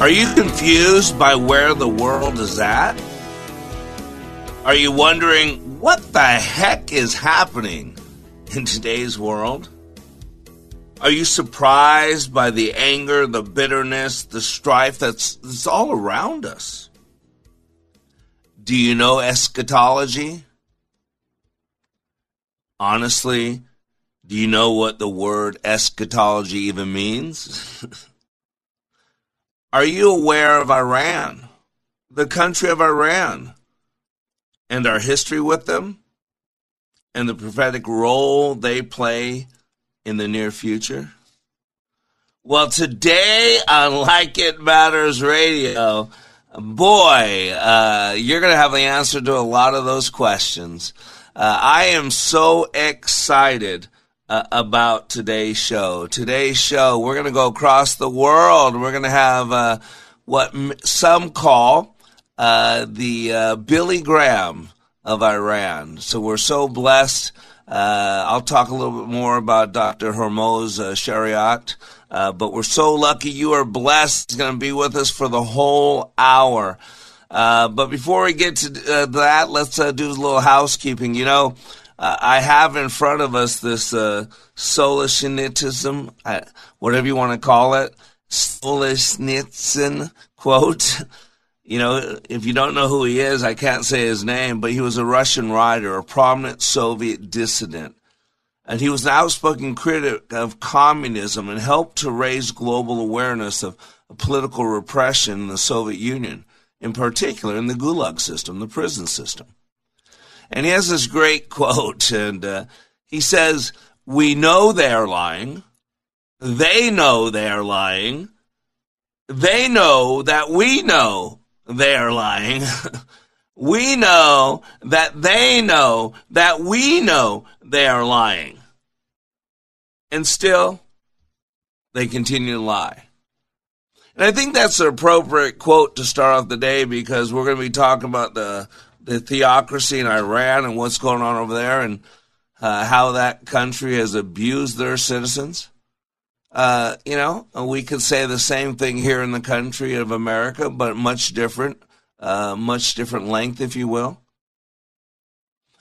Are you confused by where the world is at? Are you wondering what the heck is happening in today's world? Are you surprised by the anger, the bitterness, the strife that's, that's all around us? Do you know eschatology? Honestly, do you know what the word eschatology even means? Are you aware of Iran, the country of Iran, and our history with them, and the prophetic role they play in the near future? Well, today on Like It Matters Radio, boy, uh, you're going to have the answer to a lot of those questions. Uh, I am so excited uh, about today's show. Today's show, we're going to go across the world. We're going to have uh, what m- some call uh, the uh, Billy Graham of Iran. So we're so blessed. Uh, I'll talk a little bit more about Dr. Hormoz uh, Shariat. But we're so lucky you are blessed. He's going to be with us for the whole hour. But before we get to that, let's do a little housekeeping. You know, I have in front of us this uh, Solzhenitsyn, whatever you want to call it, Solzhenitsyn quote. You know, if you don't know who he is, I can't say his name, but he was a Russian writer, a prominent Soviet dissident. And he was an outspoken critic of communism and helped to raise global awareness of political repression in the Soviet Union, in particular in the Gulag system, the prison system. And he has this great quote, and uh, he says, We know they're lying. They know they're lying. They know that we know they're lying. we know that they know that we know they are lying. And still, they continue to lie. And I think that's an appropriate quote to start off the day because we're going to be talking about the, the theocracy in Iran and what's going on over there and uh, how that country has abused their citizens. Uh, you know, we could say the same thing here in the country of America, but much different, uh, much different length, if you will.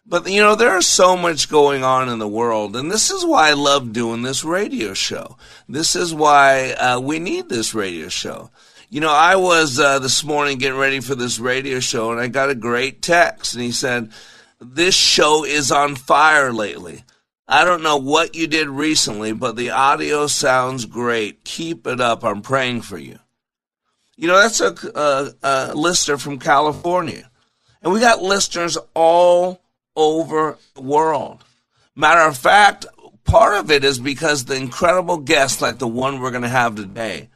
But you know, there's so much going on in the world, and this is why I love doing this radio show. This is why uh, we need this radio show. You know, I was uh, this morning getting ready for this radio show, and I got a great text, and he said, "This show is on fire lately." I don't know what you did recently, but the audio sounds great. Keep it up. I'm praying for you. You know, that's a, a, a listener from California. And we got listeners all over the world. Matter of fact, part of it is because the incredible guests like the one we're going to have today.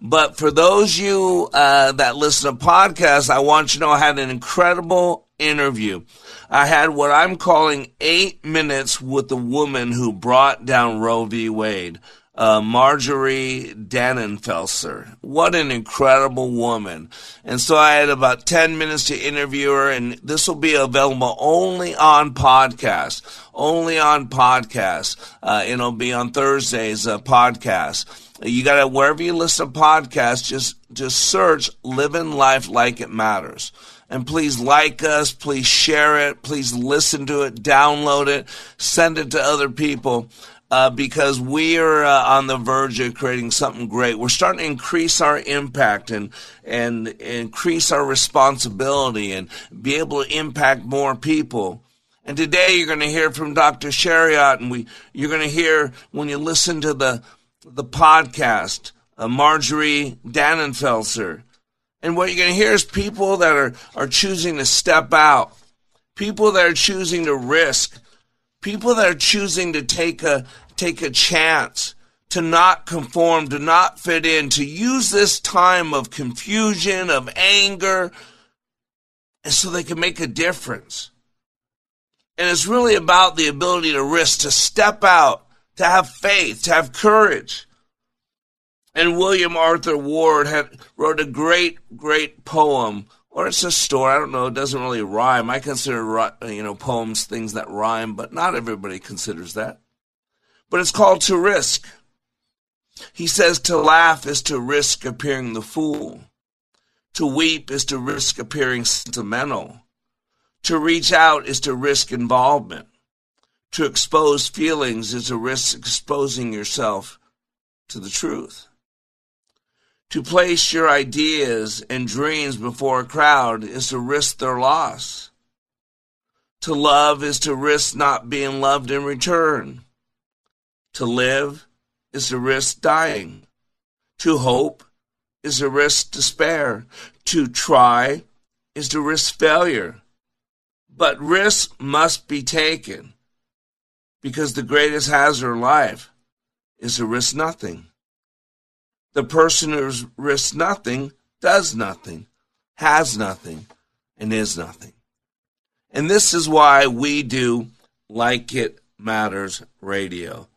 But for those of you uh, that listen to podcasts, I want you to know I had an incredible interview. I had what I'm calling eight minutes with the woman who brought down Roe v. Wade, uh, Marjorie Dannenfelser. What an incredible woman. And so I had about 10 minutes to interview her, and this will be available only on podcast. Only on podcast. Uh, it'll be on Thursday's uh, podcast. You got to, wherever you listen to podcasts, just, just search Living Life Like It Matters. And please like us, please share it, please listen to it, download it, send it to other people. uh, because we are uh, on the verge of creating something great. We're starting to increase our impact and and increase our responsibility and be able to impact more people. And today you're going to hear from Dr. Shariat, and we you're going to hear when you listen to the the podcast, uh, Marjorie Dannenfelser. And what you're going to hear is people that are, are choosing to step out, people that are choosing to risk, people that are choosing to take a take a chance, to not conform, to not fit in, to use this time of confusion, of anger, and so they can make a difference. And it's really about the ability to risk, to step out, to have faith, to have courage. And William Arthur Ward had wrote a great, great poem, or it's a story. I don't know. It doesn't really rhyme. I consider you know poems things that rhyme, but not everybody considers that. But it's called to risk. He says to laugh is to risk appearing the fool. To weep is to risk appearing sentimental. To reach out is to risk involvement. To expose feelings is to risk exposing yourself to the truth. To place your ideas and dreams before a crowd is to risk their loss. To love is to risk not being loved in return. To live is to risk dying. To hope is to risk despair. To try is to risk failure. But risks must be taken because the greatest hazard in life is to risk nothing. The person who risks nothing does nothing, has nothing, and is nothing. And this is why we do Like It Matters Radio.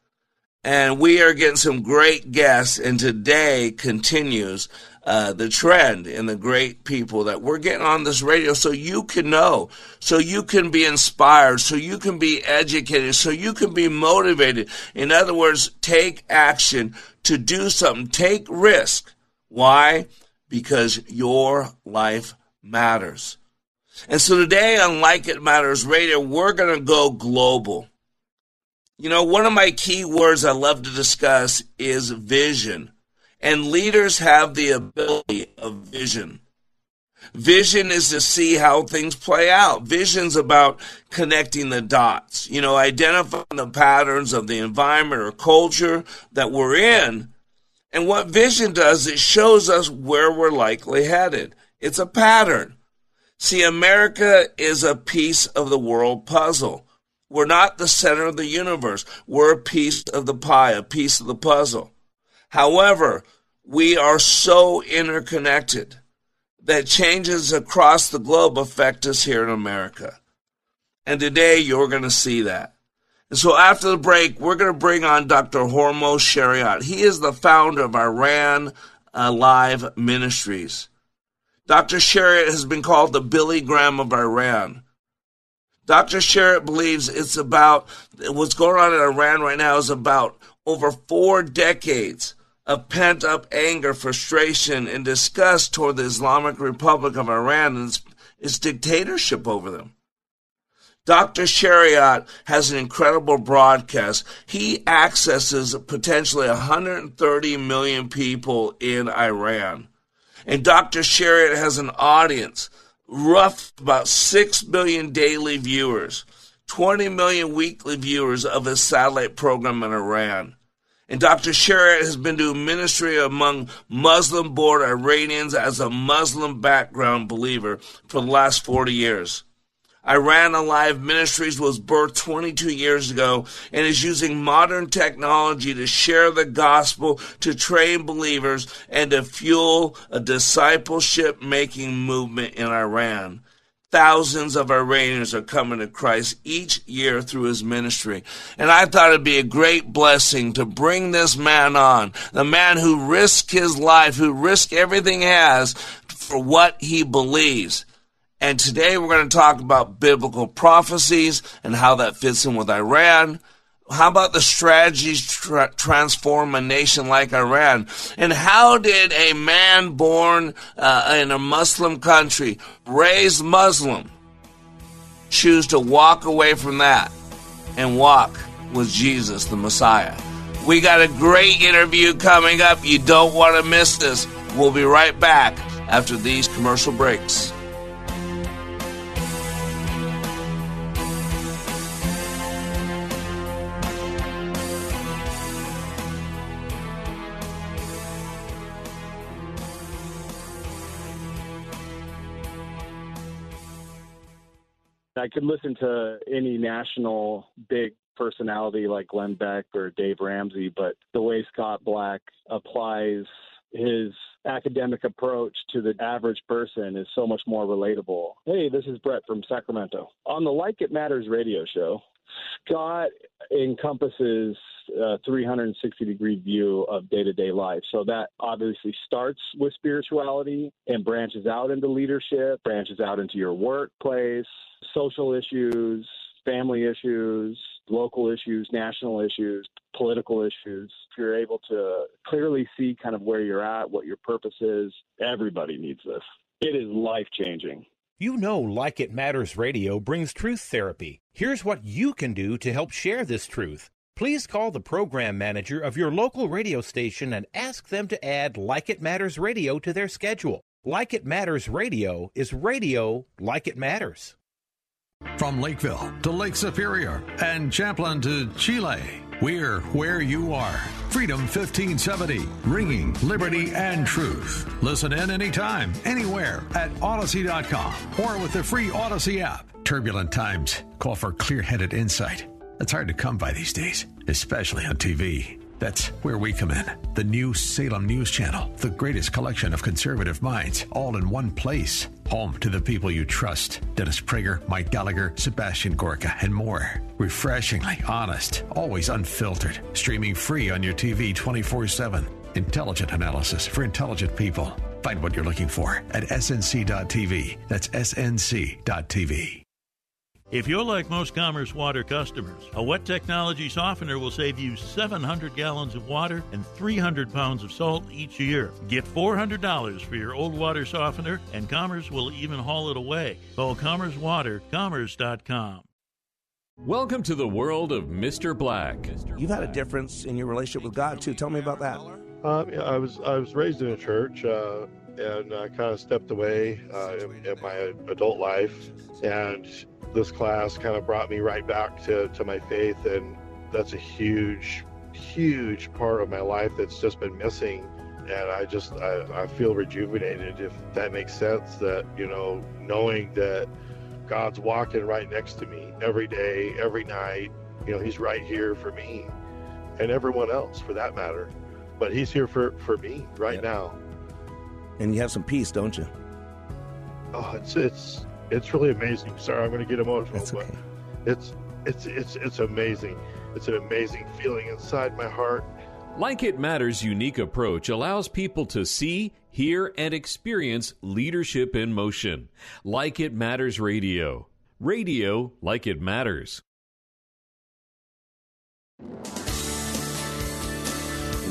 And we are getting some great guests, and today continues uh, the trend in the great people that we're getting on this radio so you can know, so you can be inspired, so you can be educated, so you can be motivated. In other words, take action to do something, take risk. Why? Because your life matters. And so today on Like It Matters Radio, we're going to go global. You know, one of my key words I love to discuss is vision. And leaders have the ability of vision. Vision is to see how things play out. Vision's about connecting the dots, you know, identifying the patterns of the environment or culture that we're in. And what vision does, it shows us where we're likely headed. It's a pattern. See, America is a piece of the world puzzle. We're not the center of the universe. We're a piece of the pie, a piece of the puzzle. However, we are so interconnected that changes across the globe affect us here in America. And today you're going to see that. And so after the break, we're going to bring on Dr. Hormoz Shariat. He is the founder of Iran Alive Ministries. Dr. Shariat has been called the Billy Graham of Iran. Dr. Shariat believes it's about what's going on in Iran right now is about over four decades of pent up anger, frustration, and disgust toward the Islamic Republic of Iran and its, its dictatorship over them. Dr. Shariat has an incredible broadcast. He accesses potentially 130 million people in Iran. And Dr. Shariat has an audience, rough about 6 million daily viewers, 20 million weekly viewers of his satellite program in Iran. And Dr. Shariat has been doing ministry among Muslim born Iranians as a Muslim background believer for the last 40 years. Iran Alive Ministries was birthed 22 years ago and is using modern technology to share the gospel, to train believers, and to fuel a discipleship making movement in Iran. Thousands of Iranians are coming to Christ each year through his ministry. And I thought it'd be a great blessing to bring this man on, the man who risked his life, who risked everything he has for what he believes. And today we're going to talk about biblical prophecies and how that fits in with Iran. How about the strategies to transform a nation like Iran? And how did a man born uh, in a Muslim country, raised Muslim, choose to walk away from that and walk with Jesus, the Messiah. We got a great interview coming up. You don't want to miss this. We'll be right back after these commercial breaks. I could listen to any national big personality like Glenn Beck or Dave Ramsey, but the way Scott Black applies his academic approach to the average person is so much more relatable. Hey, this is Brett from Sacramento. On the Like It Matters radio show, Scott encompasses uh, a 360 degree view of day to day life. So that obviously starts with spirituality and branches out into leadership, branches out into your workplace, social issues, family issues, local issues, national issues, political issues. If you're able to clearly see kind of where you're at, what your purpose is, everybody needs this. It is life changing. You know, Like It Matters Radio brings truth therapy. Here's what you can do to help share this truth. Please call the program manager of your local radio station and ask them to add Like It Matters Radio to their schedule. Like It Matters Radio is radio like it matters. From Lakeville to Lake Superior and Champlin to Chile, we're where you are. Freedom 1570, ringing liberty and truth. Listen in anytime, anywhere at Odyssey.com or with the free Odyssey app. Turbulent times call for clear headed insight. That's hard to come by these days, especially on TV. That's where we come in. The new Salem News Channel, the greatest collection of conservative minds, all in one place. Home to the people you trust Dennis Prager, Mike Gallagher, Sebastian Gorka, and more. Refreshingly honest, always unfiltered. Streaming free on your TV 24 7. Intelligent analysis for intelligent people. Find what you're looking for at snc.tv. That's snc.tv. If you're like most Commerce Water customers, a wet technology softener will save you 700 gallons of water and 300 pounds of salt each year. Get $400 for your old water softener, and Commerce will even haul it away. Call Commerce Water, commerce.com. Welcome to the world of Mr. Black. You've had a difference in your relationship with God too. Tell me about that. Um, I was I was raised in a church. Uh, and I kind of stepped away uh, in, in, my adult life. And this class kind of brought me right back to, to my faith. And that's a huge, huge part of my life that's just been missing. And I just, I, I feel rejuvenated, if that makes sense, that, you know, knowing that God's walking right next to me every day, every night. You know, He's right here for me and everyone else for that matter. But He's here for, for me right yep. now and you have some peace, don't you? Oh, it's it's it's really amazing. Sorry, I'm going to get emotional, That's okay. but it's it's it's it's amazing. It's an amazing feeling inside my heart. Like It Matters' unique approach allows people to see, hear, and experience leadership in motion. Like It Matters Radio. Radio like it matters.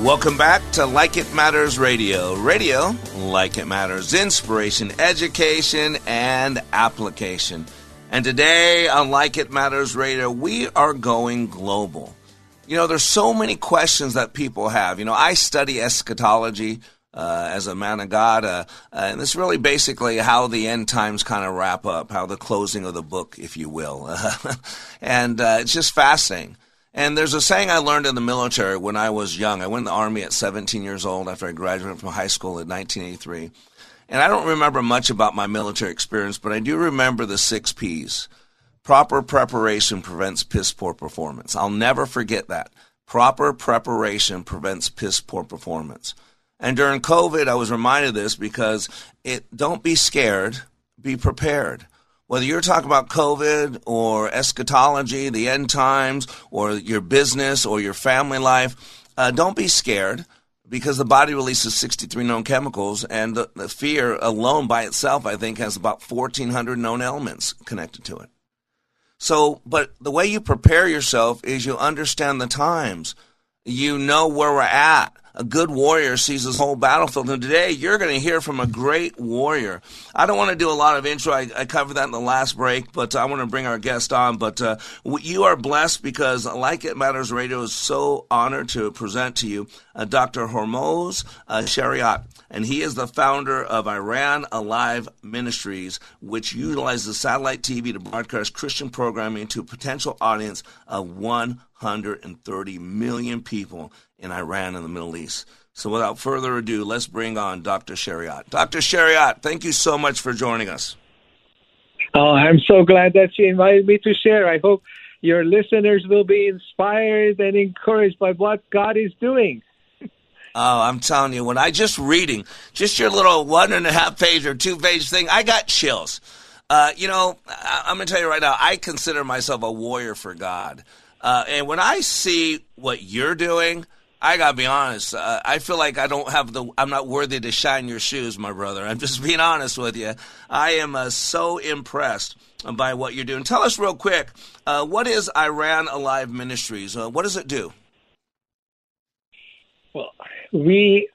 Welcome back to Like It Matters Radio. Radio, like it matters, inspiration, education, and application. And today on Like It Matters Radio, we are going global. You know, there's so many questions that people have. You know, I study eschatology. Uh, as a man of God, uh, and it's really basically how the end times kind of wrap up, how the closing of the book, if you will, and uh, it's just fascinating. And there's a saying I learned in the military when I was young. I went in the Army at 17 years old after I graduated from high school in 1983. And I don't remember much about my military experience, but I do remember the six P's. Proper preparation prevents piss poor performance. I'll never forget that. Proper preparation prevents piss poor performance. And during COVID, I was reminded of this because it don't be scared, be prepared whether you're talking about COVID or eschatology, the end times, or your business or your family life, uh, don't be scared because the body releases 63 known chemicals, and the, the fear alone by itself, I think, has about 1,400 known elements connected to it. So, but the way you prepare yourself is you understand the times. You know where we're at. A good warrior sees his whole battlefield. And today you're going to hear from a great warrior. I don't want to do a lot of intro. I, I covered that in the last break, but I want to bring our guest on. But uh, you are blessed because Like It Matters Radio is so honored to present to you uh, Dr. Hormoz uh, Shariat. And he is the founder of Iran Alive Ministries, which utilizes satellite TV to broadcast Christian programming to a potential audience of 130 million people in Iran and the Middle East. So without further ado, let's bring on Dr. Shariat. Dr. Shariat, thank you so much for joining us. Oh, I'm so glad that you invited me to share. I hope your listeners will be inspired and encouraged by what God is doing. Oh, I'm telling you, when I just reading just your little one and a half page or two page thing, I got chills. Uh, you know, I, am going to tell you right now, I consider myself a warrior for God. Uh, and when I see what you're doing, I gotta be honest. Uh, I feel like I don't have the. I'm not worthy to shine your shoes, my brother. I'm just being honest with you. I am uh, so impressed by what you're doing. Tell us real quick. Uh, what is Iran Alive Ministries? Uh, what does it do? Well, we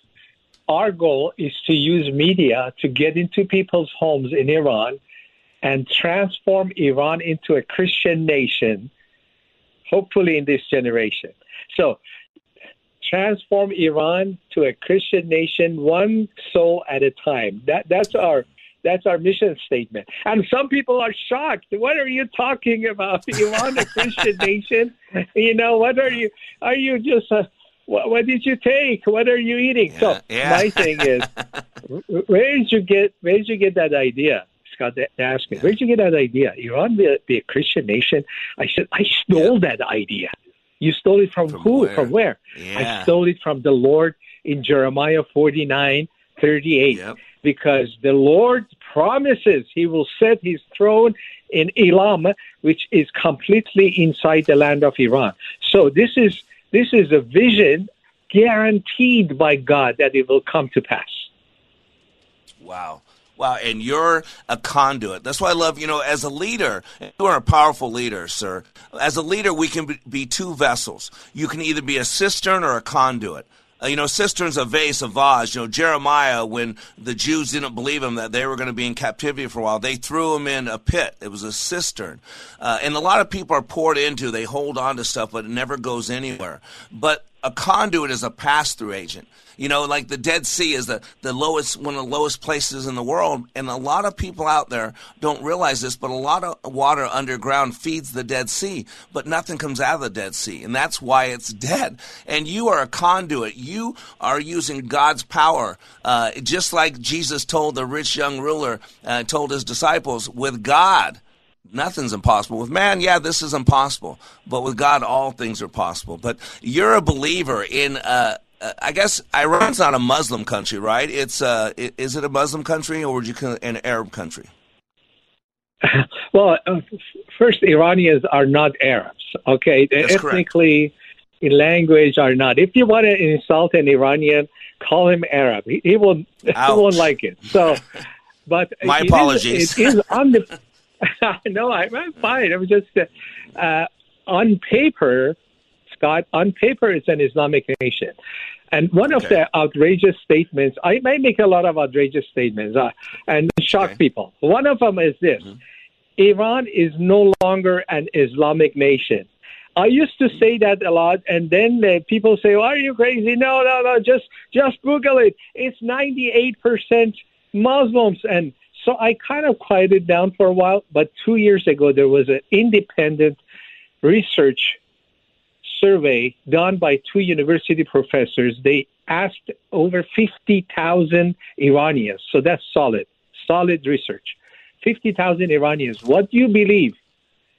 our goal is to use media to get into people's homes in Iran and transform Iran into a Christian nation, hopefully in this generation. So transform Iran to a Christian nation, one soul at a time. That that's our that's our mission statement. And some people are shocked. What are you talking about? Iran a Christian nation? You know, what are you? Are you just? Uh, what, what, did you take? What are you eating? Yeah, so yeah. my thing is, where did you get? Where did you get that idea? Scott asked me, where did you get that idea? Iran be a, be a Christian nation? I said, I stole yeah. that idea. You stole it from, from who? Where? From where? Yeah. I stole it from the Lord in Jeremiah 49, 38. Yep. Because the Lord promises he will set his throne in Elam, which is completely inside the land of Iran. So this is this is a vision guaranteed by God that it will come to pass. Wow. Wow, and you're a conduit. That's why I love, you know, as a leader, you are a powerful leader, sir. As a leader, we can be two vessels. You can either be a cistern or a conduit. Uh, you know, cistern's a vase, a vase. You know, Jeremiah, when the Jews didn't believe him that they were going to be in captivity for a while, they threw him in a pit. It was a cistern. Uh, and a lot of people are poured into. They hold on to stuff, but it never goes anywhere. But a conduit is a pass through agent. You know, like the Dead Sea is the, the lowest, one of the lowest places in the world. And a lot of people out there don't realize this, but a lot of water underground feeds the Dead Sea, but nothing comes out of the Dead Sea. And that's why it's dead. And you are a conduit. You are using God's power, uh, just like Jesus told the rich young ruler, uh, told his disciples, with God, nothing's impossible. With man, yeah, this is impossible. But with God, all things are possible. But you're a believer in uh, uh, I guess Iran's not a Muslim country, right? It's uh, is it a Muslim country or would you call an Arab country? Well, uh, first, Iranians are not Arabs. Okay, That's ethnically, correct. in language, are not. If you want to insult an Iranian, call him Arab. He, he will he won't like it. So, but my it apologies. Is, it is on the. no, I'm fine. I'm just uh, on paper Scott, on paper, it's an Islamic nation. And one okay. of the outrageous statements, I may make a lot of outrageous statements uh, and shock okay. people. One of them is this mm-hmm. Iran is no longer an Islamic nation. I used to say that a lot, and then uh, people say, well, "Are you crazy?" No, no, no. Just just Google it. It's ninety eight percent Muslims, and so I kind of quieted down for a while. But two years ago, there was an independent research survey done by two university professors. They asked over 50,000 Iranians. So that's solid, solid research. 50,000 Iranians. What do you believe?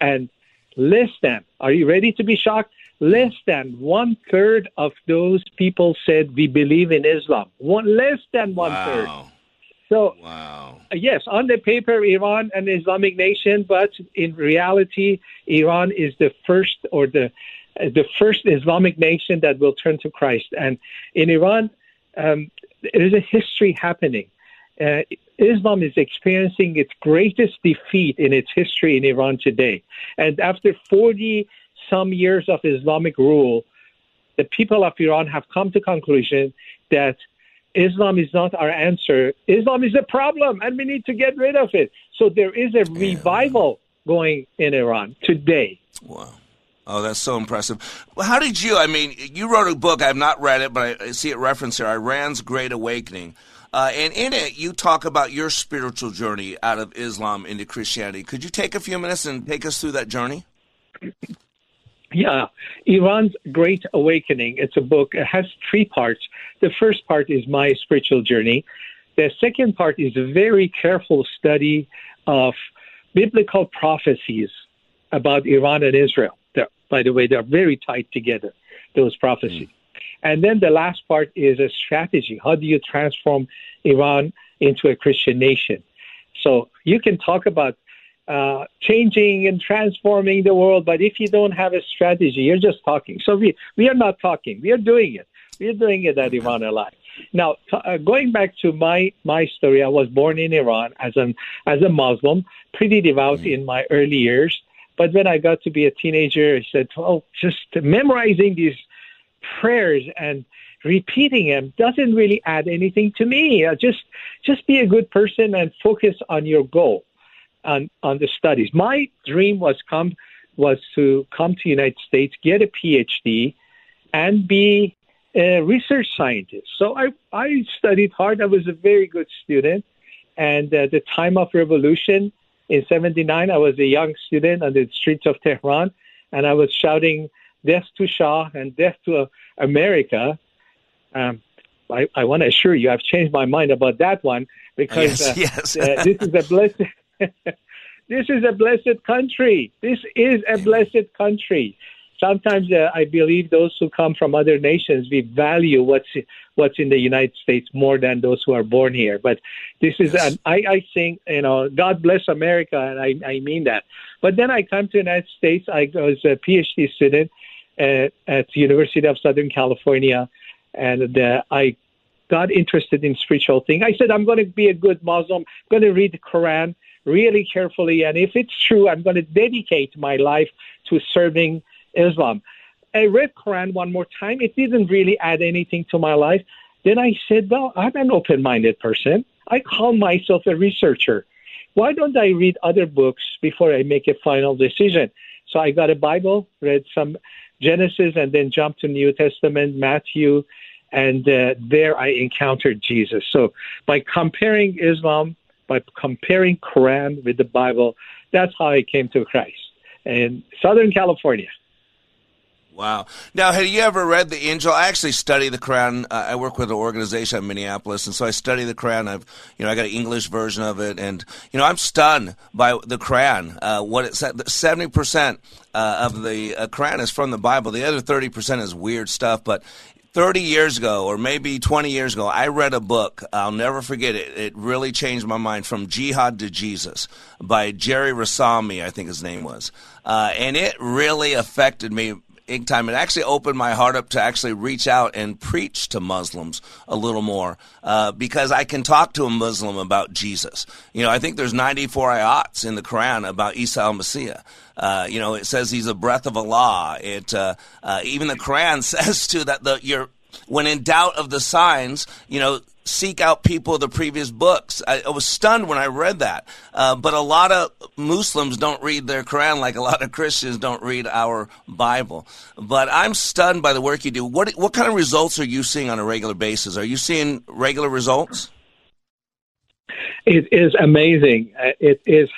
And less than, are you ready to be shocked? Less than one third of those people said we believe in Islam. One less than one wow. third. So, wow. yes, on the paper, Iran an Islamic nation, but in reality, Iran is the first or the the first Islamic nation that will turn to Christ. And in Iran, um, there's a history happening. Uh, Islam is experiencing its greatest defeat in its history in Iran today. And after 40 some years of Islamic rule, the people of Iran have come to conclusion that Islam is not our answer. Islam is a problem, and we need to get rid of it. So there is a revival going in Iran today. Wow. Oh, that's so impressive. Well, how did you? I mean, you wrote a book. I've not read it, but I see it referenced here Iran's Great Awakening. Uh, and in it, you talk about your spiritual journey out of Islam into Christianity. Could you take a few minutes and take us through that journey? Yeah, Iran's Great Awakening. It's a book. It has three parts. The first part is my spiritual journey. The second part is a very careful study of biblical prophecies about Iran and Israel. They're, by the way, they're very tied together, those prophecies. Mm. And then the last part is a strategy. How do you transform Iran into a Christian nation? So you can talk about uh, changing and transforming the world, but if you don't have a strategy, you're just talking. So we, we are not talking. We are doing it. We are doing it at Iran Alive. Now, uh, going back to my my story, I was born in Iran as an as a Muslim, pretty devout in my early years. But when I got to be a teenager, I said, "Oh, just memorizing these prayers and repeating them doesn't really add anything to me. Uh, just just be a good person and focus on your goal, on on the studies. My dream was come was to come to United States, get a PhD, and be a research scientist. So I I studied hard. I was a very good student, and at the time of revolution in '79, I was a young student on the streets of Tehran, and I was shouting death to Shah and death to uh, America. Um, I, I want to assure you, I've changed my mind about that one because yes, uh, yes. uh, this is a blessed. this is a blessed country. This is a blessed country. Sometimes uh, I believe those who come from other nations we value what's what's in the United States more than those who are born here. But this is, yes. an, I, I think, you know, God bless America, and I, I mean that. But then I come to the United States. I was a PhD student, at, at the University of Southern California, and uh, I got interested in spiritual thing. I said, I'm going to be a good Muslim. I'm going to read the Quran really carefully, and if it's true, I'm going to dedicate my life to serving Islam. I read Quran one more time. It didn't really add anything to my life. Then I said, well, I'm an open-minded person. I call myself a researcher. Why don't I read other books before I make a final decision? So I got a Bible, read some Genesis and then jumped to New Testament, Matthew, and uh, there I encountered Jesus. So by comparing Islam, by comparing Quran with the Bible, that's how I came to Christ in Southern California. Wow. Now, have you ever read the Angel? I actually study the Quran. I work with an organization in Minneapolis, and so I study the Quran. I've, you know, I got an English version of it, and you know, I'm stunned by the Quran. Uh, what it said, seventy percent uh, of the uh, Quran is from the Bible. The other thirty percent is weird stuff. But 30 years ago, or maybe 20 years ago, I read a book. I'll never forget it. It really changed my mind from Jihad to Jesus by Jerry Rassamni, I think his name was. Uh, and it really affected me time. It actually opened my heart up to actually reach out and preach to Muslims a little more uh, because I can talk to a Muslim about Jesus. You know, I think there's 94 ayats in the Quran about Isa al Messiah. Uh, you know, it says he's a breath of Allah. It uh, uh even the Quran says to that the you're when in doubt of the signs, you know, seek out people of the previous books. I, I was stunned when I read that. Uh, but a lot of Muslims don't read their Quran like a lot of Christians don't read our Bible. But I'm stunned by the work you do. What what kind of results are you seeing on a regular basis? Are you seeing regular results? It is amazing. Uh, it is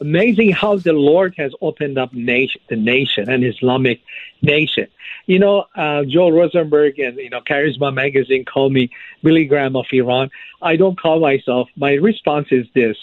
amazing how the Lord has opened up nation, the nation, an Islamic nation. You know, uh, Joel Rosenberg and, you know, Charisma Magazine call me Billy Graham of Iran. I don't call myself. My response is this.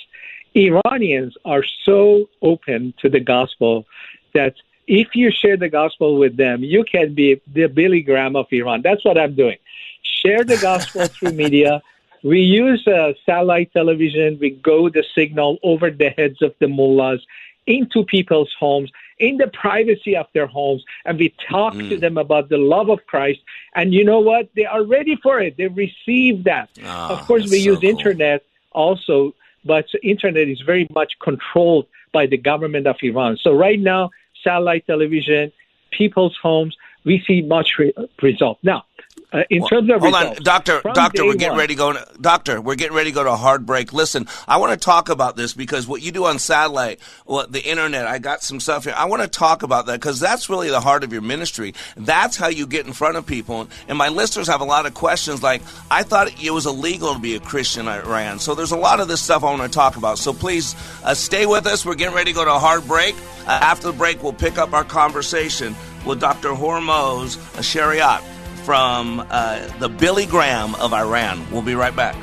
Iranians are so open to the gospel that if you share the gospel with them, you can be the Billy Graham of Iran. That's what I'm doing. Share the gospel through media. We use uh, satellite television. We go the signal over the heads of the mullahs into people's homes in the privacy of their homes and we talk mm. to them about the love of Christ. And you know what? They are ready for it. They receive that. Oh, of course, we so use cool. internet also, but internet is very much controlled by the government of Iran. So right now, satellite television, people's homes, we see much re- result. Now, uh, in well, terms of hold results, on, doctor, doctor, we're getting one, ready to go. To, doctor, we're getting ready to go to a hard break. Listen, I want to talk about this because what you do on satellite, what the internet, I got some stuff here. I want to talk about that because that's really the heart of your ministry. That's how you get in front of people. And my listeners have a lot of questions. Like, I thought it was illegal to be a Christian in Iran. So there's a lot of this stuff I want to talk about. So please uh, stay with us. We're getting ready to go to a hard break. Uh, after the break, we'll pick up our conversation with Dr. Hormoz Shariat from uh, the Billy Graham of Iran. We'll be right back.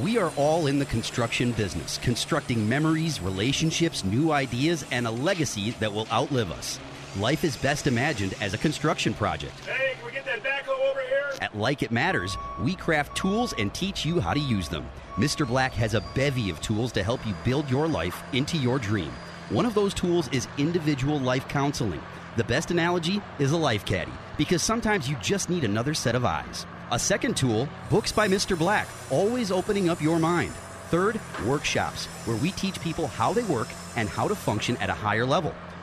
We are all in the construction business, constructing memories, relationships, new ideas, and a legacy that will outlive us. Life is best imagined as a construction project. Hey, can we get that backhoe over here? At Like It Matters, we craft tools and teach you how to use them. Mr. Black has a bevy of tools to help you build your life into your dream. One of those tools is individual life counseling. The best analogy is a life caddy, because sometimes you just need another set of eyes. A second tool, Books by Mr. Black, always opening up your mind. Third, workshops, where we teach people how they work and how to function at a higher level.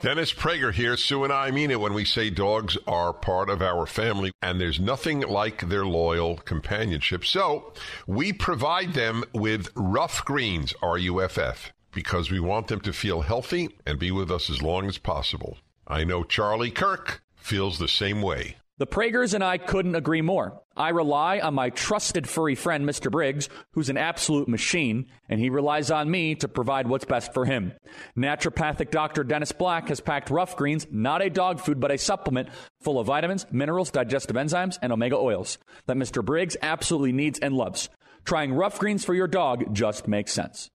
Dennis Prager here. Sue and I mean it when we say dogs are part of our family, and there's nothing like their loyal companionship. So we provide them with Ruff Greens, R U F F, because we want them to feel healthy and be with us as long as possible. I know Charlie Kirk feels the same way. The Pragers and I couldn't agree more. I rely on my trusted furry friend, Mr. Briggs, who's an absolute machine, and he relies on me to provide what's best for him. Naturopathic Dr. Dennis Black has packed Ruff Greens, not a dog food, but a supplement full of vitamins, minerals, digestive enzymes, and omega oils that Mr. Briggs absolutely needs and loves. Trying Ruff Greens for your dog just makes sense.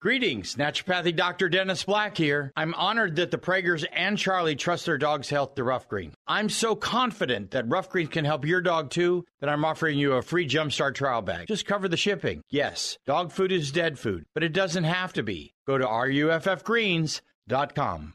Greetings, Naturopathy Dr. Dennis Black here. I'm honored that the Pragers and Charlie trust their dog's health to Ruff Green. I'm so confident that Ruff Green can help your dog too that I'm offering you a free Jumpstart trial bag. Just cover the shipping. Yes, dog food is dead food, but it doesn't have to be. Go to ruffgreens.com.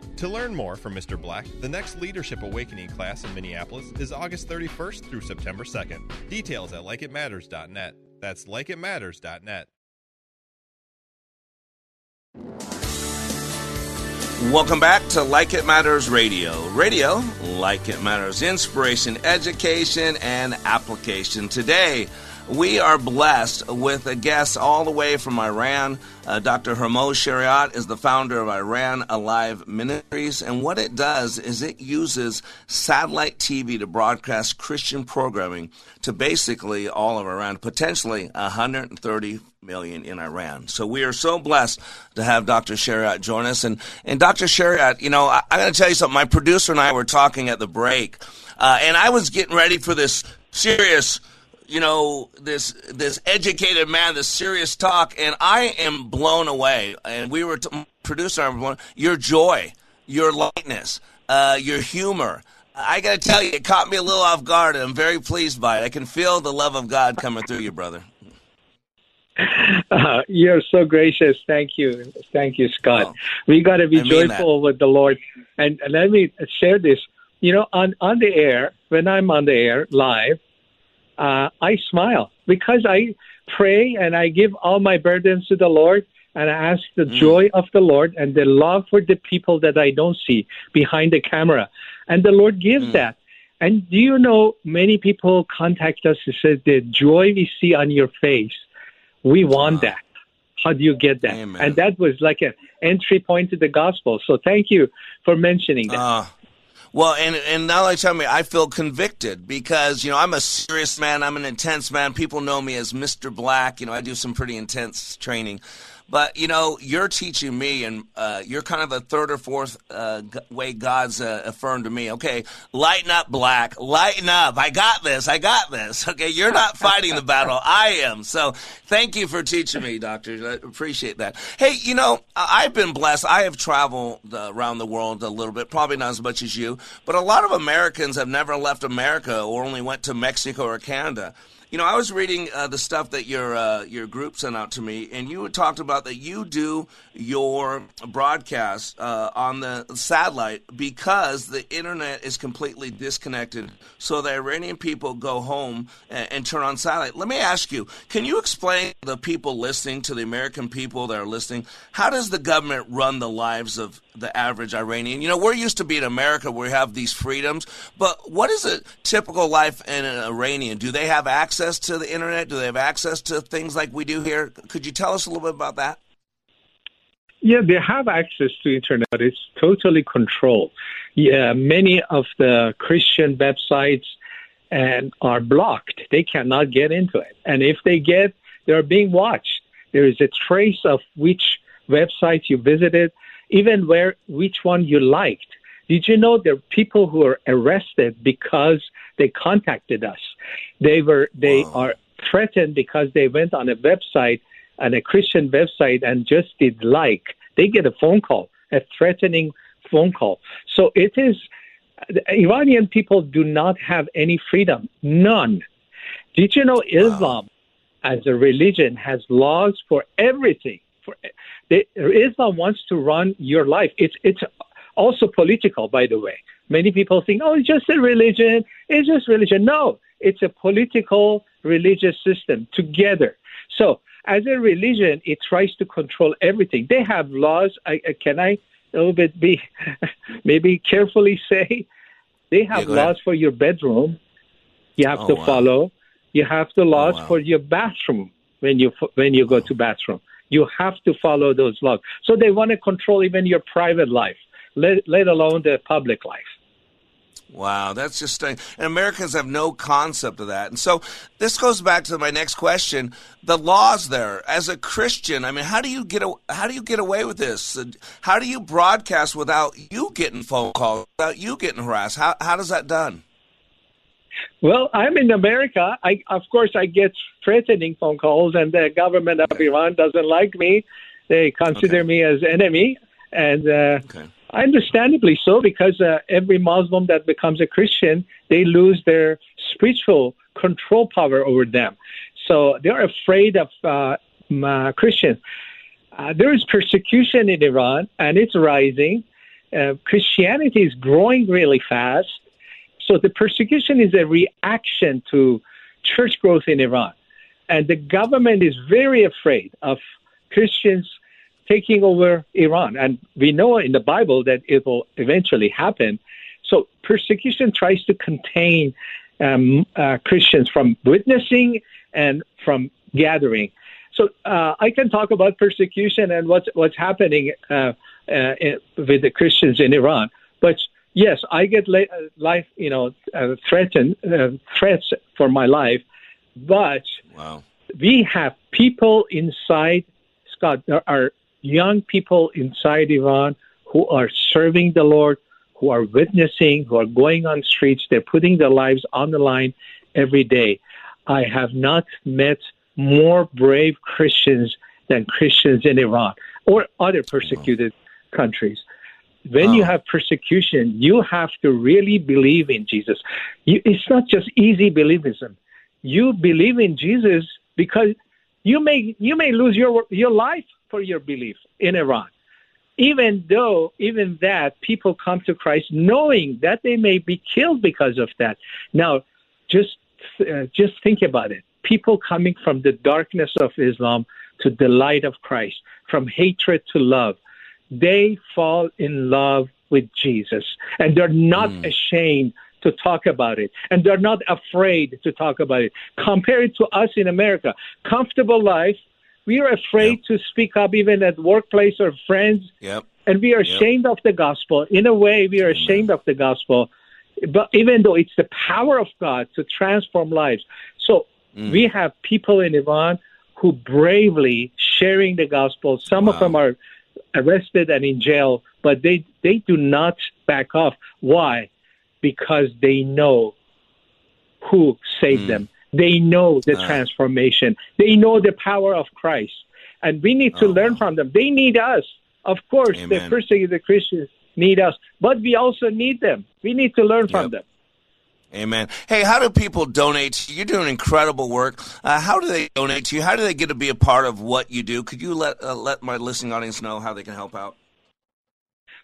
To learn more from Mr. Black, the next Leadership Awakening class in Minneapolis is August 31st through September 2nd. Details at likeitmatters.net. That's likeitmatters.net. Welcome back to Like It Matters Radio. Radio, like it matters, inspiration, education, and application. Today, we are blessed with a guest all the way from Iran. Uh, Dr. Hormoz Shariat is the founder of Iran Alive Ministries, and what it does is it uses satellite TV to broadcast Christian programming to basically all of Iran, potentially 130 million in Iran. So we are so blessed to have Dr. Shariat join us. And, and Dr. Shariat, you know, I, I got to tell you something. My producer and I were talking at the break, uh, and I was getting ready for this serious you know this this educated man, this serious talk, and I am blown away. And we were t- producer, I'm your joy, your lightness, uh, your humor. I got to tell you, it caught me a little off guard, and I'm very pleased by it. I can feel the love of God coming through you, brother. Uh, you're so gracious. Thank you. Thank you, Scott. Oh, we got to be joyful with the Lord. And, and let me share this. You know, on, on the air, when I'm on the air live, uh, I smile because I pray and I give all my burdens to the Lord and I ask the Mm. joy of the Lord and the love for the people that I don't see behind the camera. And the Lord gives Mm. that. And do you know, many people contact us and say, the joy we see on your face, we want that. How do you get that? And that was like an entry point to the gospel. So thank you for mentioning that. Uh, well, and and now they tell me I feel convicted because you know I'm a serious man. I'm an intense man. People know me as Mr. Black. You know I do some pretty intense training, but you know you're teaching me, and uh, you're kind of a third or fourth uh, g- way God's uh, affirmed to me. Okay, lighten up, Black. Lighten up. I got this. I got this. Okay, you're not fighting the battle. I am. So thank you for teaching me, Doctor. I appreciate that. Hey, you know I've been blessed. I have traveled around the world a little bit, probably not as much as you, but a lot of Americans have never left America or only went to Mexico or Canada. You know, I was reading uh, the stuff that your uh, your group sent out to me, and you talked about that you do your broadcast uh, on the satellite because the internet is completely disconnected. So the Iranian people go home and, and turn on satellite. Let me ask you: Can you explain the people listening, to the American people that are listening, how does the government run the lives of the average Iranian? You know, we're used to being in America where we have these freedoms, but what is a typical life in an Iranian? Do they have access to the internet? Do they have access to things like we do here? Could you tell us a little bit about that? Yeah, they have access to internet. It's totally controlled. Yeah, many of the Christian websites and are blocked. They cannot get into it. And if they get, they're being watched. There is a trace of which website you visited, even where which one you liked. Did you know there are people who are arrested because they contacted us? They were they are threatened because they went on a website on a Christian website and just did like. They get a phone call, a threatening phone call. So it is the Iranian people do not have any freedom, none. Did you know Islam as a religion has laws for everything? For they, Islam wants to run your life. It's it's also political, by the way. Many people think, oh, it's just a religion. It's just religion. No, it's a political religious system together. So as a religion, it tries to control everything. They have laws. I, I- can I a little bit be maybe carefully say they have Yeah, go ahead. laws for your bedroom. You have Oh, to wow. follow. You have the oh, laws wow. for your bathroom when you when you go oh. to bathroom. You have to follow those laws. So they want to control even your private life, let, let alone the public life. Wow, that's just stunning. And Americans have no concept of that. And so this goes back to my next question: the laws there. As a Christian, I mean, how do you get a, how do you get away with this? How do you broadcast without you getting phone calls, without you getting harassed? How how does that done? Well, I'm in America. I, of course, I get threatening phone calls, and the government of Iran doesn't like me. They consider me as enemy, and uh, understandably so, because uh, every Muslim that becomes a Christian, they lose their spiritual control power over them. So they're afraid of uh, uh, Christians. Uh, there is persecution in Iran, and it's rising. Uh, Christianity is growing really fast. So the persecution is a reaction to church growth in Iran. And the government is very afraid of Christians taking over Iran. And we know in the Bible that it will eventually happen. So persecution tries to contain um, uh, Christians from witnessing and from gathering. So uh, I can talk about persecution and what's what's happening uh, uh, in- with the Christians in Iran. But yes, I get la- uh, life, you know, uh, threatened uh, threats for my life. But Wow. we have people inside Scott. Are young people inside Iran who are serving the Lord, who are witnessing, who are going on streets. They're putting their lives on the line every day. I have not met more brave Christians than Christians in Iran or other persecuted countries. When you have persecution, you have to really believe in Jesus. You, it's not just easy believism. You believe in Jesus because you may you may lose your your life for your belief in Iran. Even though even that people come to Christ knowing that they may be killed because of that. Now, just uh, just think about it. People coming from the darkness of Islam to the light of Christ, from hatred to love, they fall in love with Jesus, and they're not mm. ashamed to talk about it, and they're not afraid to talk about it. Compare it to us in America, comfortable life. We are afraid yep. to speak up even at workplace or friends. Yep. And we are yep. ashamed of the gospel. In a way, we are ashamed of the gospel. But even though it's the power of God to transform lives. So mm. we have people in Iran who bravely sharing the gospel. Some wow. of them are arrested and in jail, but they, they do not back off. Why? Because they know who saved mm. them. They know the uh. transformation. They know the power of Christ. And we need to oh, learn from them. They need us. Of course, Amen. the persecuted Christians need us, but we also need them. We need to learn yep. from them. Amen. Hey, how do people donate you? You're doing incredible work. Uh, how do they donate to you? How do they get to be a part of what you do? Could you let uh, let my listening audience know how they can help out?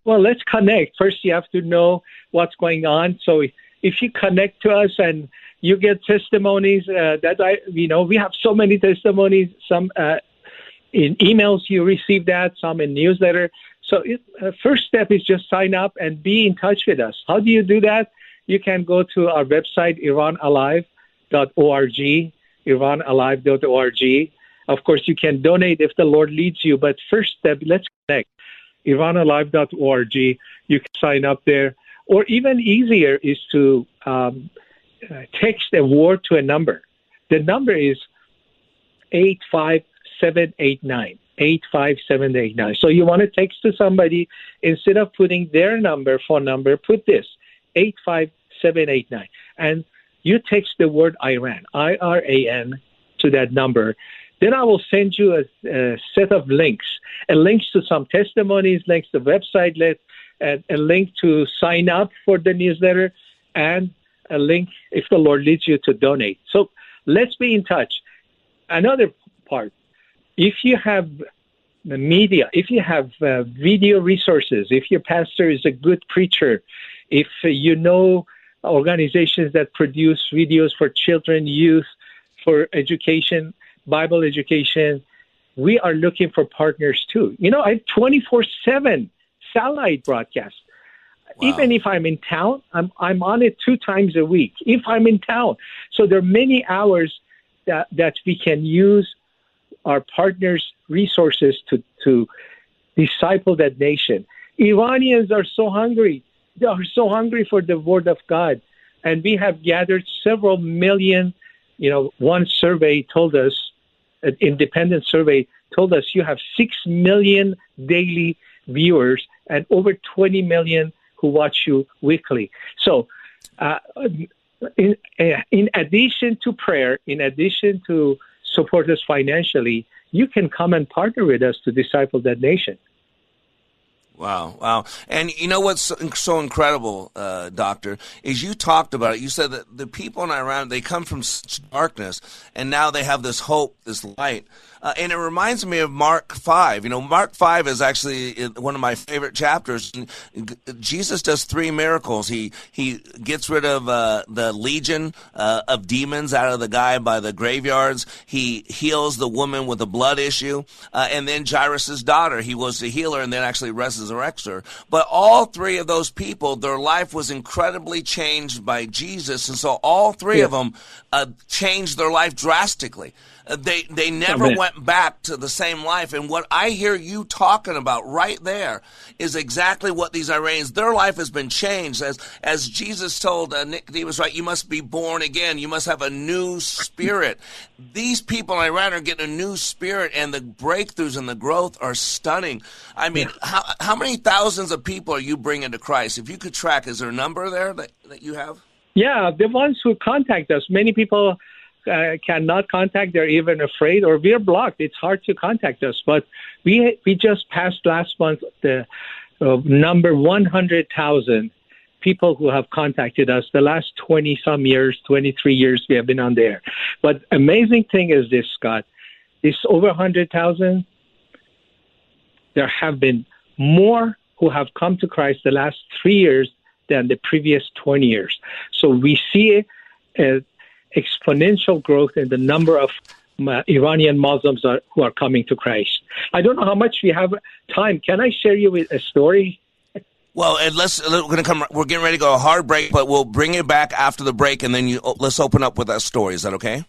Well, let's connect. First, you have to know what's going on. So, if you connect to us and you get testimonies uh, that I, you know, we have so many testimonies. Some uh, in emails you receive that, some in newsletter. So, it, uh, first step is just sign up and be in touch with us. How do you do that? You can go to our website, iranalive.org, iranalive.org. Of course, you can donate if the Lord leads you, but first step, let's connect. iranalive.org. You can sign up there. Or even easier is to um, uh, text a word to a number. The number is 85789. 85789. So you want to text to somebody, instead of putting their number, phone number, put this 85789. And you text the word Iran, I R A N, to that number. Then I will send you a, a set of links, a links to some testimonies, links to website, a, a link to sign up for the newsletter, and a link if the Lord leads you to donate. So let's be in touch. Another part, if you have the media, if you have uh, video resources, if your pastor is a good preacher, if you know organizations that produce videos for children, youth, for education, Bible education, we are looking for partners too. You know, I have 24 7 satellite broadcast. Wow. Even if I'm in town, I'm, I'm on it two times a week. If I'm in town. So there are many hours that, that we can use our partners' resources to, to disciple that nation. Iranians are so hungry. They are so hungry for the word of God. And we have gathered several million, you know, one survey told us, an independent survey told us you have 6 million daily viewers and over 20 million who watch you weekly. So, uh, in, in addition to prayer, in addition to support us financially, you can come and partner with us to disciple that nation. Wow, wow. And you know what's so incredible, uh, Doctor, is you talked about it. You said that the people in Iran, they come from darkness, and now they have this hope, this light. Uh, and it reminds me of Mark 5. You know, Mark 5 is actually one of my favorite chapters. Jesus does three miracles. He, he gets rid of uh, the legion uh, of demons out of the guy by the graveyards. He heals the woman with a blood issue. Uh, and then Jairus' daughter, he was the healer and then actually resurrects her. But all three of those people, their life was incredibly changed by Jesus. And so all three yeah. of them uh, changed their life drastically. They they never went back to the same life. And what I hear you talking about right there is exactly what these Iranians their life has been changed as as Jesus told uh, Nicodemus, right? You must be born again. You must have a new spirit. These people in Iran are getting a new spirit, and the breakthroughs and the growth are stunning. I mean, yeah. how how many thousands of people are you bringing to Christ? If you could track, is there a number there that that you have? Yeah, the ones who contact us. Many people uh, cannot contact. They're even afraid, or we're blocked. It's hard to contact us. But we we just passed last month the uh, number one hundred thousand people who have contacted us the last 20 some years 23 years we have been on there but amazing thing is this scott this over 100000 there have been more who have come to christ the last three years than the previous 20 years so we see a, exponential growth in the number of uh, Iranian Muslims are, who are coming to Christ. I don't know how much we have time. Can I share you with a story? Well, and we're gonna come. We're getting ready to go a hard break, but we'll bring you back after the break, and then you let's open up with that story. Is that okay?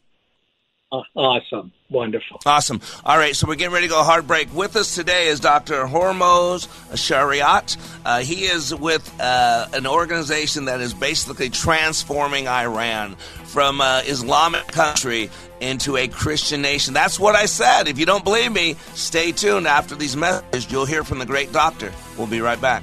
Uh, awesome. Wonderful. Awesome. All right, so we're getting ready to go hard break. With us today is Dr. Hormoz Shariat. Uh, he is with uh, an organization that is basically transforming Iran from uh, Islamic country into a Christian nation. That's what I said. If you don't believe me, stay tuned. After these messages, you'll hear from the great doctor. We'll be right back.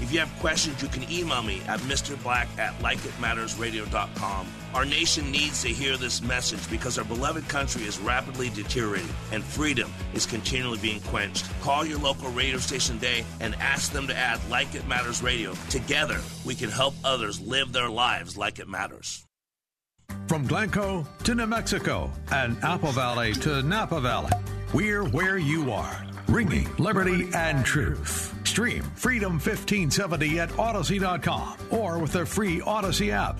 If you have questions, you can email me at mrblack at likeitmattersradio.com. Our nation needs to hear this message because our beloved country is rapidly deteriorating and freedom is continually being quenched. Call your local radio station today and ask them to add Like It Matters Radio. Together, we can help others live their lives like it matters. From Glencoe to New Mexico and Apple Valley to Napa Valley, we're where you are. Ringing liberty and truth. Stream Freedom 1570 at Odyssey.com or with the free Odyssey app.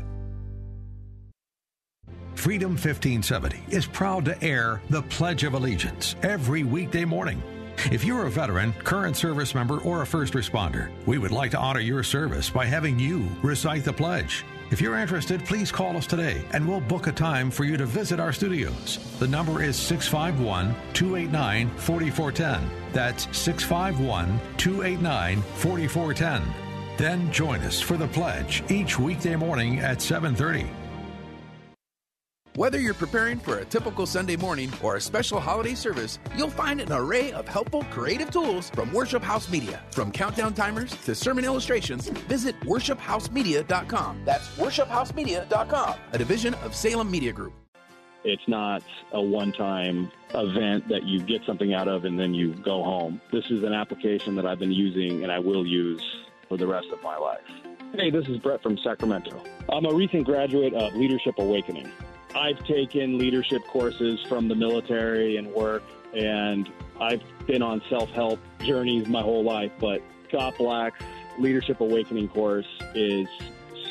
Freedom 1570 is proud to air the Pledge of Allegiance every weekday morning. If you're a veteran, current service member, or a first responder, we would like to honor your service by having you recite the pledge. If you're interested, please call us today and we'll book a time for you to visit our studios. The number is 651 289 4410. That's 651 289 4410. Then join us for the pledge each weekday morning at 730. Whether you're preparing for a typical Sunday morning or a special holiday service, you'll find an array of helpful, creative tools from Worship House Media. From countdown timers to sermon illustrations, visit worshiphousemedia.com. That's worshiphousemedia.com, a division of Salem Media Group. It's not a one time event that you get something out of and then you go home. This is an application that I've been using and I will use for the rest of my life. Hey, this is Brett from Sacramento. I'm a recent graduate of Leadership Awakening. I've taken leadership courses from the military and work, and I've been on self help journeys my whole life. But Scott Black's Leadership Awakening course is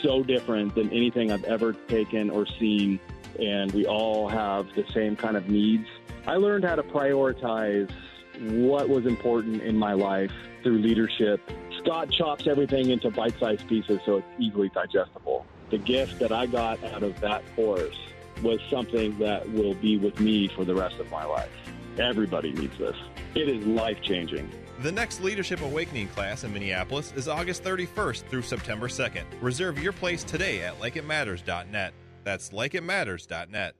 so different than anything I've ever taken or seen, and we all have the same kind of needs. I learned how to prioritize what was important in my life through leadership. Scott chops everything into bite sized pieces so it's easily digestible. The gift that I got out of that course was something that will be with me for the rest of my life. Everybody needs this. It is life changing. The next Leadership Awakening class in Minneapolis is August 31st through September 2nd. Reserve your place today at likeitmatters.net. That's likeitmatters.net.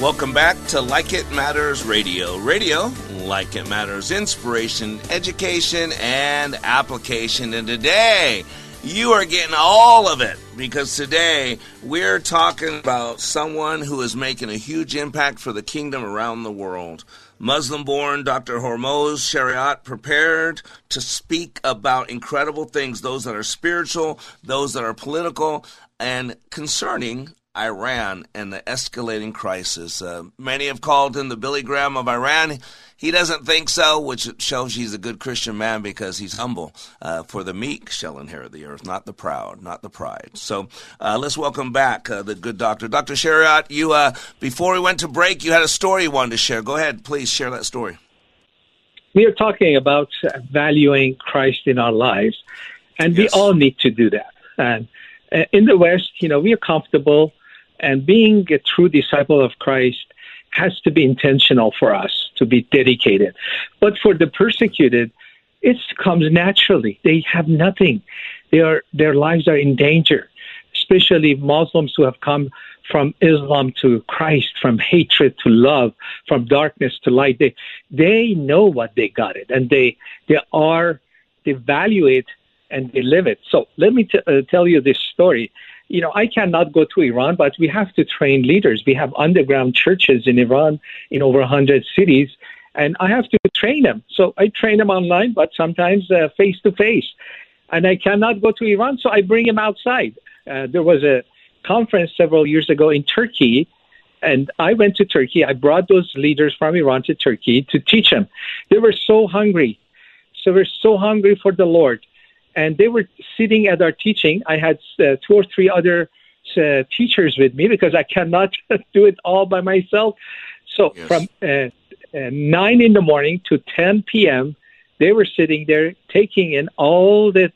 Welcome back to Like It Matters Radio. Radio, like it matters, inspiration, education, and application. And today, you are getting all of it because today we're talking about someone who is making a huge impact for the kingdom around the world. Muslim born Dr. Hormoz Shariat prepared to speak about incredible things, those that are spiritual, those that are political, and concerning Iran and the escalating crisis. Uh, many have called him the Billy Graham of Iran. He doesn't think so, which shows he's a good Christian man because he's humble. Uh, for the meek shall inherit the earth, not the proud, not the pride. So uh, let's welcome back uh, the good doctor. Dr. Shariat, you, uh, before we went to break, you had a story you wanted to share. Go ahead, please share that story. We are talking about valuing Christ in our lives, and yes. we all need to do that. And uh, in the West, you know, we are comfortable and being a true disciple of Christ has to be intentional for us to be dedicated. But for the persecuted, it comes naturally. They have nothing. They are, their lives are in danger, especially Muslims who have come from Islam to Christ, from hatred to love, from darkness to light. They, they know what they got it, and they, they are, they value it and they live it. So let me t- uh, tell you this story. You know, I cannot go to Iran, but we have to train leaders. We have underground churches in Iran in over 100 cities, and I have to train them. So I train them online, but sometimes face to face. And I cannot go to Iran, so I bring them outside. Uh, there was a conference several years ago in Turkey, and I went to Turkey. I brought those leaders from Iran to Turkey to teach them. They were so hungry. So they were so hungry for the Lord and they were sitting at our teaching. I had uh, two or three other uh, teachers with me because I cannot do it all by myself. So yes. from uh, uh, 9 in the morning to 10 p.m., they were sitting there taking in all the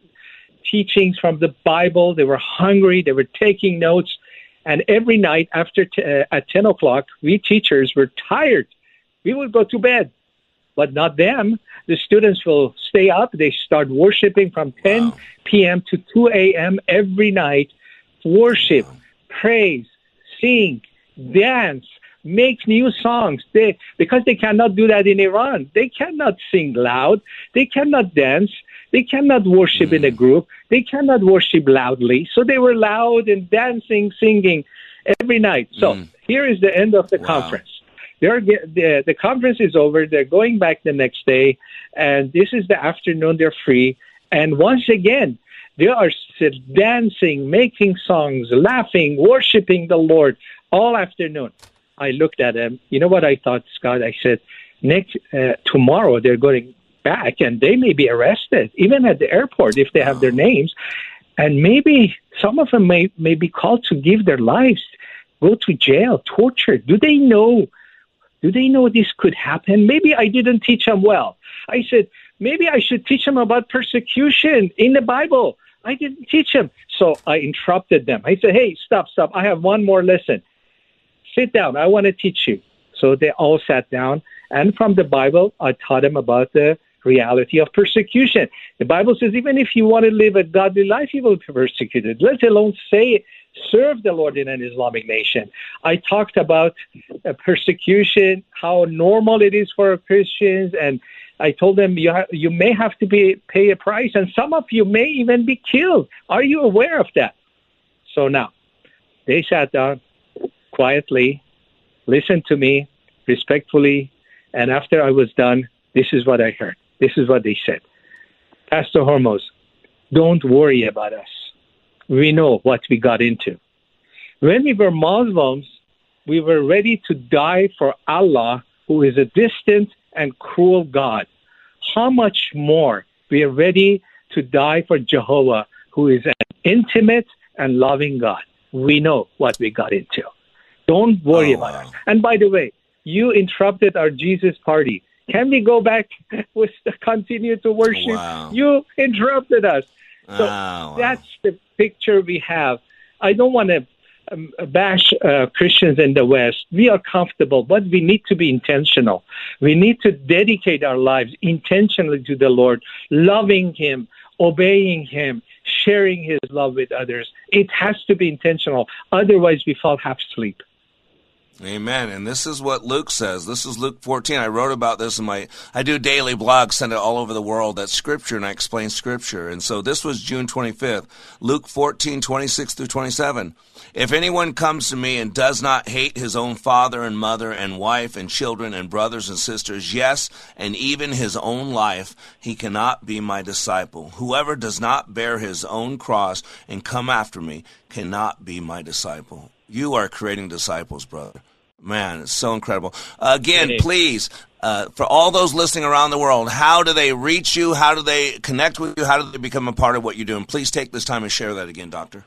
teachings from the Bible. They were hungry. They were taking notes. And every night after t- uh, at 10 o'clock, we teachers were tired. We would go to bed but not them. The students will stay up. They start worshiping from 10 wow. p.m. to 2 a.m. every night. Worship, wow. praise, sing, dance, make new songs. They because they cannot do that in Iran. They cannot sing loud. They cannot dance. They cannot worship mm. in a mm. group. They cannot worship loudly. So they were loud and dancing, singing every night. So mm. here is the end of the wow. conference. They're the the conference is over. They're going back the next day, and this is the afternoon. They're free, and once again, they are dancing, making songs, laughing, worshiping the Lord all afternoon. I looked at them. You know what I thought, Scott? I said, next uh, tomorrow they're going back, and they may be arrested, even at the airport if they have their names, and maybe some of them may may be called to give their lives, go to jail, tortured. Do they know? Do they know this could happen? Maybe I didn't teach them well. I said, maybe I should teach them about persecution in the Bible. I didn't teach them. So I interrupted them. I said, hey, stop, stop. I have one more lesson. Sit down. I want to teach you. So they all sat down. And from the Bible, I taught them about the reality of persecution. The Bible says even if you want to live a godly life, you will be persecuted, let alone say serve the Lord in an Islamic nation. I talked about uh, persecution, how normal it is for Christians, and I told them you ha- you may have to be pay a price, and some of you may even be killed. Are you aware of that? So now, they sat down quietly, listened to me respectfully, and after I was done, this is what I heard. This is what they said. Pastor Hormoz, don't worry about us we know what we got into. When we were Muslims, we were ready to die for Allah, who is a distant and cruel God. How much more we are ready to die for Jehovah, who is an intimate and loving God. We know what we got into. Don't worry oh, about wow. it. And by the way, you interrupted our Jesus party. Can we go back with continue to worship? Wow. You interrupted us. So oh, that's the picture we have. I don't want to um, bash uh, Christians in the West. We are comfortable, but we need to be intentional. We need to dedicate our lives intentionally to the Lord, loving Him, obeying Him, sharing His love with others. It has to be intentional. Otherwise, we fall half asleep. Amen. And this is what Luke says. This is Luke 14. I wrote about this in my, I do daily blogs, send it all over the world. That's scripture and I explain scripture. And so this was June 25th, Luke 14, 26 through 27. If anyone comes to me and does not hate his own father and mother and wife and children and brothers and sisters, yes, and even his own life, he cannot be my disciple. Whoever does not bear his own cross and come after me cannot be my disciple. You are creating disciples, brother. Man, it's so incredible. Uh, again, please, uh, for all those listening around the world, how do they reach you? How do they connect with you? How do they become a part of what you're doing? Please take this time and share that again, Doctor.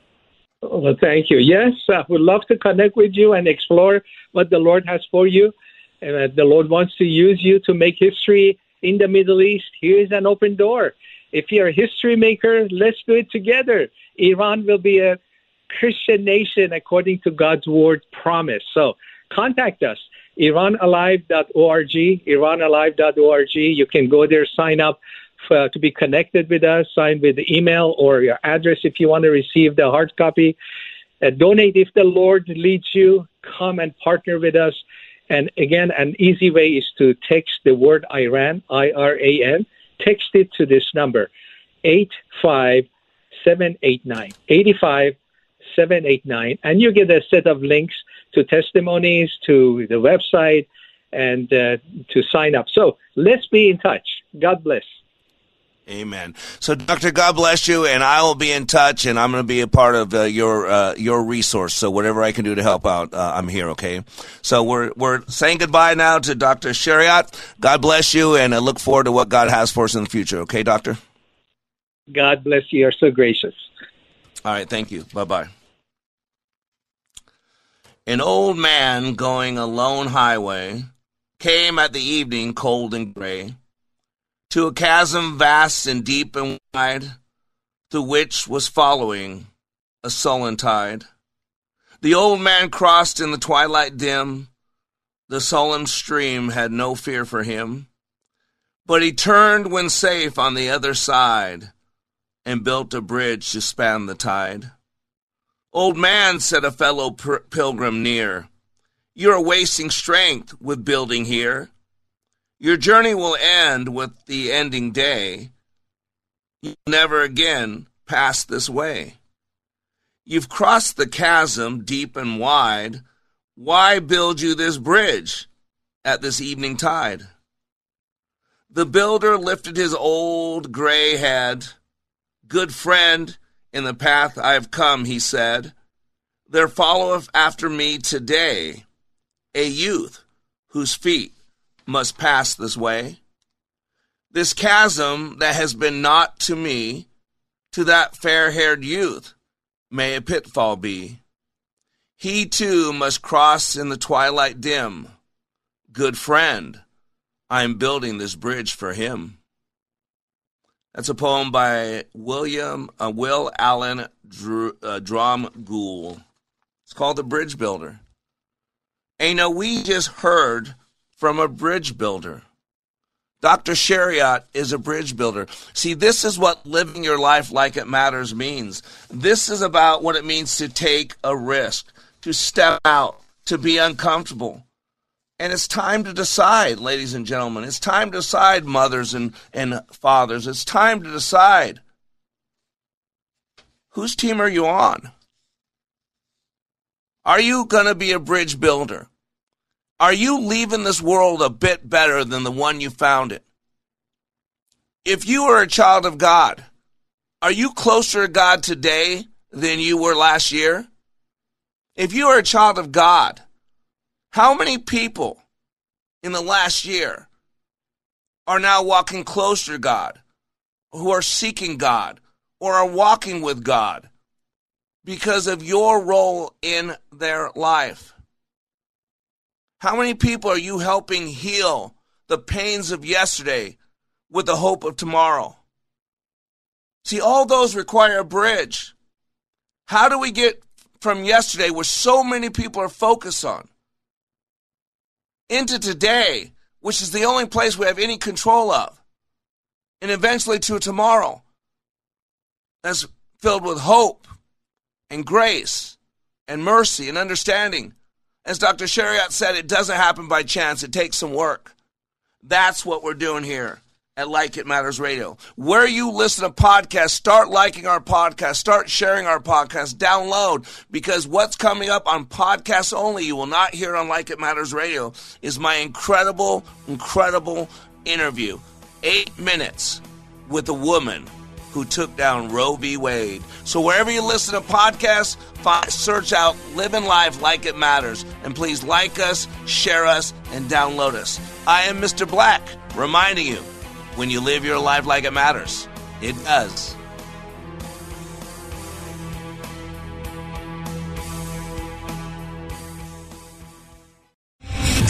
Well, thank you. Yes, I would love to connect with you and explore what the Lord has for you. And uh, the Lord wants to use you to make history in the Middle East. Here's an open door. If you're a history maker, let's do it together. Iran will be a Christian nation according to God's word promise. So contact us. iranalive.org, iranalive.org. You can go there, sign up for, to be connected with us, sign with the email or your address if you want to receive the hard copy. Uh, donate if the Lord leads you. Come and partner with us. And again, an easy way is to text the word Iran, I R A N. Text it to this number, 85789. 85789. And you get a set of links to testimonies, to the website, and uh, to sign up. So let's be in touch. God bless. Amen. So, Doctor, God bless you, and I will be in touch, and I'm going to be a part of uh, your uh, your resource. So, whatever I can do to help out, uh, I'm here. Okay. So, we're we're saying goodbye now to Doctor Shariat. God bless you, and I look forward to what God has for us in the future. Okay, Doctor. God bless you. You're so gracious. All right. Thank you. Bye bye. An old man going a lone highway came at the evening cold and gray to a chasm vast and deep and wide, through which was following a sullen tide. The old man crossed in the twilight dim. The sullen stream had no fear for him. But he turned when safe on the other side and built a bridge to span the tide. Old man, said a fellow pilgrim near, you're wasting strength with building here. Your journey will end with the ending day. You'll never again pass this way. You've crossed the chasm deep and wide. Why build you this bridge at this evening tide? The builder lifted his old gray head. Good friend, in the path I have come, he said. There followeth after me today a youth whose feet must pass this way. This chasm that has been not to me, to that fair haired youth, may a pitfall be. He too must cross in the twilight dim. Good friend, I am building this bridge for him. That's a poem by William uh, Will Allen Dr- uh. It's called The Bridge Builder. You know, we just heard from a bridge builder. Dr. Shariat is a bridge builder. See, this is what living your life like it matters means. This is about what it means to take a risk, to step out, to be uncomfortable. And it's time to decide, ladies and gentlemen. It's time to decide, mothers and, and fathers. It's time to decide whose team are you on? Are you going to be a bridge builder? Are you leaving this world a bit better than the one you found it? If you are a child of God, are you closer to God today than you were last year? If you are a child of God, how many people in the last year are now walking closer to God, who are seeking God, or are walking with God because of your role in their life? How many people are you helping heal the pains of yesterday with the hope of tomorrow? See, all those require a bridge. How do we get from yesterday, where so many people are focused on, into today, which is the only place we have any control of, and eventually to tomorrow that's filled with hope and grace and mercy and understanding. As Dr. Shariat said, it doesn't happen by chance, it takes some work. That's what we're doing here at Like It Matters Radio. Where you listen to podcasts, start liking our podcast, start sharing our podcast, download, because what's coming up on podcasts only, you will not hear on Like It Matters Radio, is my incredible, incredible interview. Eight minutes with a woman who took down Roe v. Wade. So wherever you listen to podcasts, find, search out Living Life Like It Matters. And please like us, share us, and download us. I am Mr. Black, reminding you when you live your life like it matters. It does.